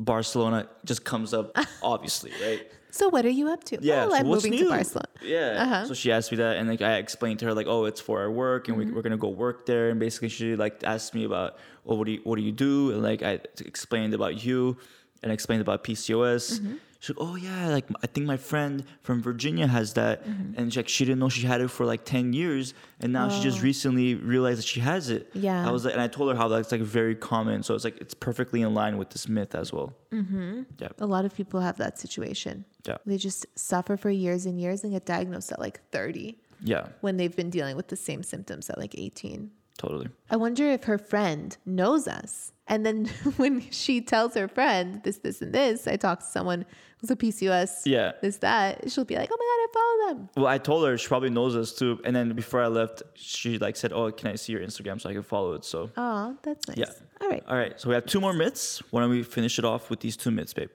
[SPEAKER 2] Barcelona just comes up, obviously, right?
[SPEAKER 1] So what are you up to?
[SPEAKER 2] Yeah,
[SPEAKER 1] Oh, I'm moving
[SPEAKER 2] new?
[SPEAKER 1] to Barcelona.
[SPEAKER 2] Yeah.
[SPEAKER 1] Uh-huh.
[SPEAKER 2] So she asked me that, and like I explained to her, like, oh, it's for our work, and we, we're gonna go work there. And basically, she like asked me about, oh, what do you what do you do? And like I explained about you, and explained about PCOS. She's like, oh yeah, like I think my friend from Virginia has that, and she, like she didn't know she had it for like ten years, and now she just recently realized that she has it.
[SPEAKER 1] Yeah.
[SPEAKER 2] I was like, and I told her how that's like very common, so it's like it's perfectly in line with this myth as well. Mm-hmm. Yeah.
[SPEAKER 1] A lot of people have that situation.
[SPEAKER 2] Yeah.
[SPEAKER 1] They just suffer for years and years and get diagnosed at like 30
[SPEAKER 2] Yeah.
[SPEAKER 1] when they've been dealing with the same symptoms at like 18.
[SPEAKER 2] Totally.
[SPEAKER 1] I wonder if her friend knows us. And then when she tells her friend this, this, and this, I talked to someone who's a PCOS,
[SPEAKER 2] Yeah.
[SPEAKER 1] this, that, she'll be like, oh my God, I follow them.
[SPEAKER 2] Well, I told her she probably knows us too. And then before I left, she like said, "Oh, can I see your Instagram so I can follow it?" So,
[SPEAKER 1] Oh, that's nice.
[SPEAKER 2] yeah.
[SPEAKER 1] All right.
[SPEAKER 2] All right. So we have two more myths. Why don't we finish it off with these two myths, babe?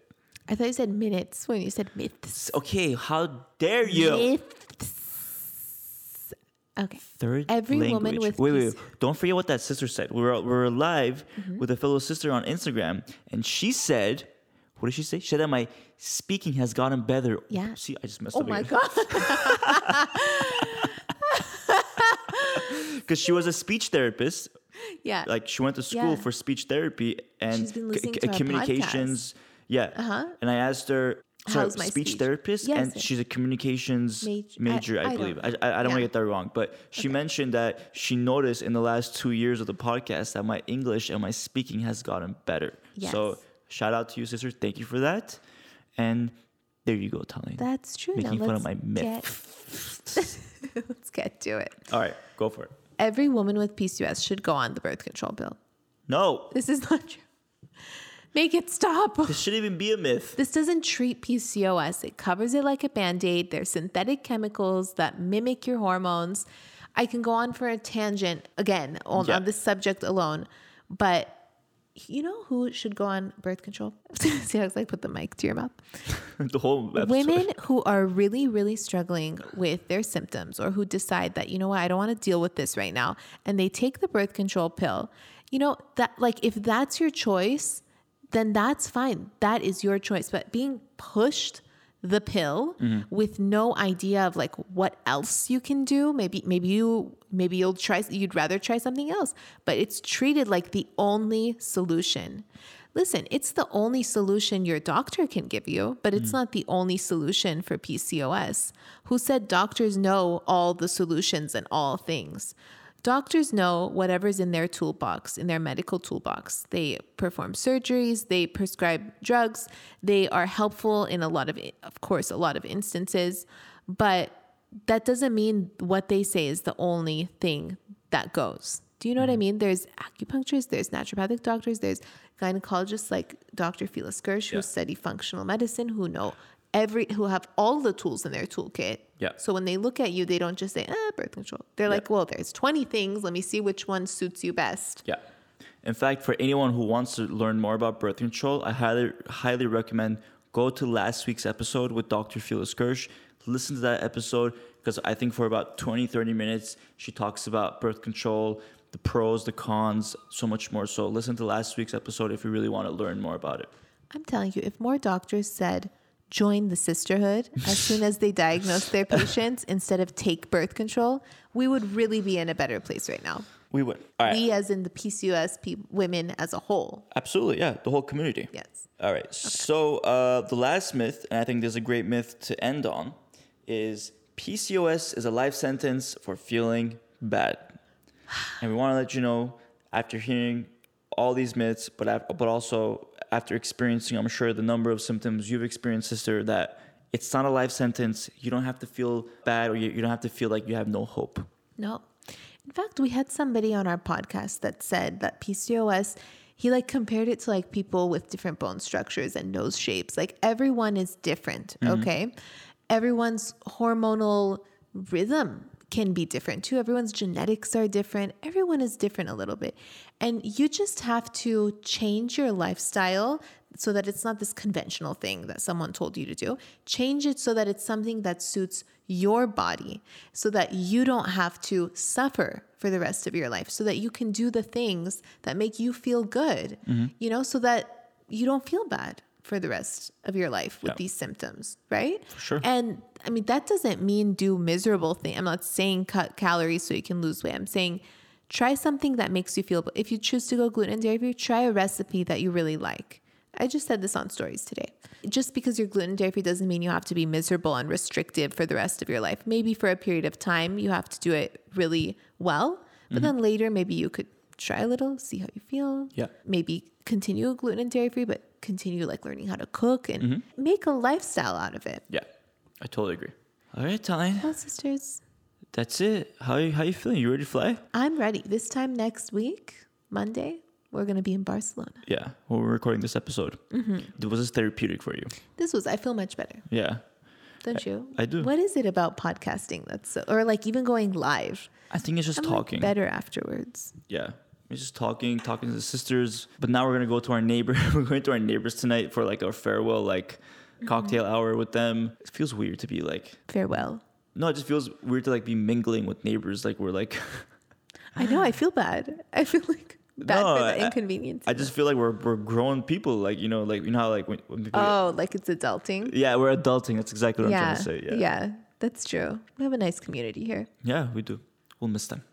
[SPEAKER 1] I thought you said minutes when you said myths.
[SPEAKER 2] Okay. How dare you?
[SPEAKER 1] Myths. Okay.
[SPEAKER 2] Third
[SPEAKER 1] Every
[SPEAKER 2] language.
[SPEAKER 1] woman with
[SPEAKER 2] wait, wait, wait. Don't forget what that sister said. We were we were live
[SPEAKER 1] Mm-hmm.
[SPEAKER 2] with a fellow sister on Instagram, and she said, "What did she say?" She said that my speaking has gotten better.
[SPEAKER 1] Yeah.
[SPEAKER 2] See, I just messed
[SPEAKER 1] Oh
[SPEAKER 2] up
[SPEAKER 1] my
[SPEAKER 2] again.
[SPEAKER 1] God.
[SPEAKER 2] Because she was a speech therapist.
[SPEAKER 1] yeah.
[SPEAKER 2] like she went to school
[SPEAKER 1] Yeah.
[SPEAKER 2] for speech therapy and c- c- communications. Yeah.
[SPEAKER 1] Uh-huh.
[SPEAKER 2] And I asked her,
[SPEAKER 1] How's my
[SPEAKER 2] speech,
[SPEAKER 1] speech?
[SPEAKER 2] therapist,
[SPEAKER 1] Yes,
[SPEAKER 2] and she's a communications
[SPEAKER 1] Maj- I-
[SPEAKER 2] major, I,
[SPEAKER 1] I
[SPEAKER 2] believe. I. I, I don't want to get that wrong, but she mentioned that she noticed in the last two years of the podcast that my English and my speaking has gotten better. So shout out to you, sister. Thank you for that. And there you go, Tallene.
[SPEAKER 1] That's true.
[SPEAKER 2] Making
[SPEAKER 1] now
[SPEAKER 2] fun of my myth.
[SPEAKER 1] Get, let's get to it.
[SPEAKER 2] All right, go for it.
[SPEAKER 1] Every woman with PCOS should go on the birth control pill.
[SPEAKER 2] No,
[SPEAKER 1] This is not true. Make it stop.
[SPEAKER 2] this shouldn't even be a myth.
[SPEAKER 1] This doesn't treat PCOS. It covers it like a band aid. There's synthetic chemicals that mimic your hormones. I can go on for a tangent again on,
[SPEAKER 2] Yeah.
[SPEAKER 1] on this subject alone, but you know who should go on birth control? See how it's like put the mic to your mouth?
[SPEAKER 2] the whole episode.
[SPEAKER 1] Women who are really, really struggling with their symptoms or who decide that, you know what, I don't want to deal with this right now, and they take the birth control pill, you know, that like if that's your choice, then that's fine. That is your choice. But being pushed the pill mm-hmm. with no idea of like what else you can do, maybe maybe you maybe you'll try you'd rather try something else, but it's treated like the only solution. Listen, it's the only solution your doctor can give you, but it's mm. not the only solution for PCOS. Who said doctors know all the solutions and all things? Doctors know whatever's in their toolbox, in their medical toolbox. They perform surgeries, they prescribe drugs, they are helpful in a lot of, of course, a lot of instances. But that doesn't mean what they say is the only thing that goes. Do you know what I mm-hmm. mean? There's acupuncturists, there's naturopathic doctors, there's gynecologists like Dr. Felice Gersh who
[SPEAKER 2] Yeah.
[SPEAKER 1] study functional medicine, who know every, who have all the tools in their toolkit.
[SPEAKER 2] Yeah.
[SPEAKER 1] So when they look at you, they don't just say, ah, birth control. They're like, well, there's 20 things. Let me see which one suits you best.
[SPEAKER 2] Yeah. In fact, for anyone who wants to learn more about birth control, I highly highly recommend go to last week's episode with Dr. Felice Gersh. Listen to that episode because I think for about 20, 30 minutes, she talks about birth control, the pros, the cons, so much more. So listen to last week's episode if you really want to learn more about it.
[SPEAKER 1] I'm telling you, if more doctors said, join the Cysterhood as soon as they diagnose their patients instead of take birth control, we would really be in a better place right now.
[SPEAKER 2] We would. All right.
[SPEAKER 1] We, as in the PCOS pe- women as a whole.
[SPEAKER 2] Absolutely. Yeah. The whole community.
[SPEAKER 1] Yes.
[SPEAKER 2] All right. So uh, the last myth, and I think there's a great myth to end on, is PCOS is a life sentence for feeling bad. And we want to let you know, after hearing all these myths, but but also after experiencing, I'm sure the number of symptoms you've experienced, sister, that it's not a life sentence. You don't have to feel bad, or you, you don't have to feel like you have no hope.
[SPEAKER 1] No. In fact, we had somebody on our podcast that said that PCOS, he like compared it to like people with different bone structures and nose shapes. Like everyone is different, mm-hmm. okay? Everyone's hormonal rhythm can be different too. Everyone's genetics are different. Everyone is different a little bit. And you just have to change your lifestyle so that it's not this conventional thing that someone told you to do. Change it so that it's something that suits your body so that you don't have to suffer for the rest of your life, so that you can do the things that make you feel good, mm-hmm. you know, so that you don't feel bad for the rest of your life with
[SPEAKER 2] Yeah.
[SPEAKER 1] these symptoms, right?
[SPEAKER 2] sure.
[SPEAKER 1] And I mean, that doesn't mean do miserable thing. I'm not saying cut calories so you can lose weight. I'm saying try something that makes you feel. If you choose to go gluten and dairy free, try a recipe that you really like. I just said this on stories today. Just because you're gluten dairy free doesn't mean you have to be miserable and restrictive for the rest of your life. Maybe for a period of time you have to do it really well, but mm-hmm. then later maybe you could try a little, see how you feel.
[SPEAKER 2] Yeah.
[SPEAKER 1] Maybe continue gluten and dairy free, but continue like learning how to cook and make a lifestyle out of it.
[SPEAKER 2] Yeah. I totally agree. All right, Tyne.
[SPEAKER 1] Well, sisters,
[SPEAKER 2] That's it. How you, how you feeling? You ready to fly?
[SPEAKER 1] I'm ready. This time next week, Monday, we're going to be in Barcelona.
[SPEAKER 2] Yeah, when we're recording this episode. Mm-hmm. Was this therapeutic for you?
[SPEAKER 1] This was, I feel much better,
[SPEAKER 2] Yeah,
[SPEAKER 1] don't you?
[SPEAKER 2] I do.
[SPEAKER 1] What is it about podcasting that's so, or like even going live?
[SPEAKER 2] I think it's just
[SPEAKER 1] I'm like,
[SPEAKER 2] talking.
[SPEAKER 1] better afterwards.
[SPEAKER 2] Yeah, it's just talking, talking to the sisters. But now we're gonna go to our neighbor. we're going to our neighbors tonight for like our farewell, like cocktail mm-hmm. hour with them. It feels weird to be like.
[SPEAKER 1] Farewell.
[SPEAKER 2] No, it just feels weird to like be mingling with neighbors. Like we're like.
[SPEAKER 1] I know, I feel bad. I feel like bad
[SPEAKER 2] No,
[SPEAKER 1] for
[SPEAKER 2] I-
[SPEAKER 1] the inconvenience.
[SPEAKER 2] I just feel like we're we're grown people. Like you know, like you know how like when, when people.
[SPEAKER 1] oh, like it's adulting.
[SPEAKER 2] yeah, we're adulting. That's exactly what
[SPEAKER 1] yeah.
[SPEAKER 2] I'm trying to say. Yeah.
[SPEAKER 1] yeah, that's true. We have a nice community here.
[SPEAKER 2] Yeah, we do. We'll miss them.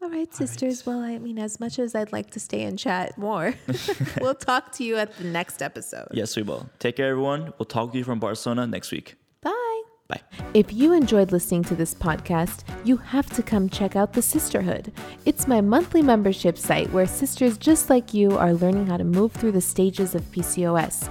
[SPEAKER 1] Yes. All right, sisters. Well, I mean, as much as I'd like to stay and chat more, we'll talk to you at the next episode.
[SPEAKER 2] Yes, we will. Take care, everyone. We'll talk to you from Barcelona next week.
[SPEAKER 1] Bye.
[SPEAKER 2] Bye.
[SPEAKER 1] If you enjoyed listening to this podcast, you have to come check out The Cysterhood. It's my monthly membership site where sisters just like you are learning how to move through the stages of PCOS.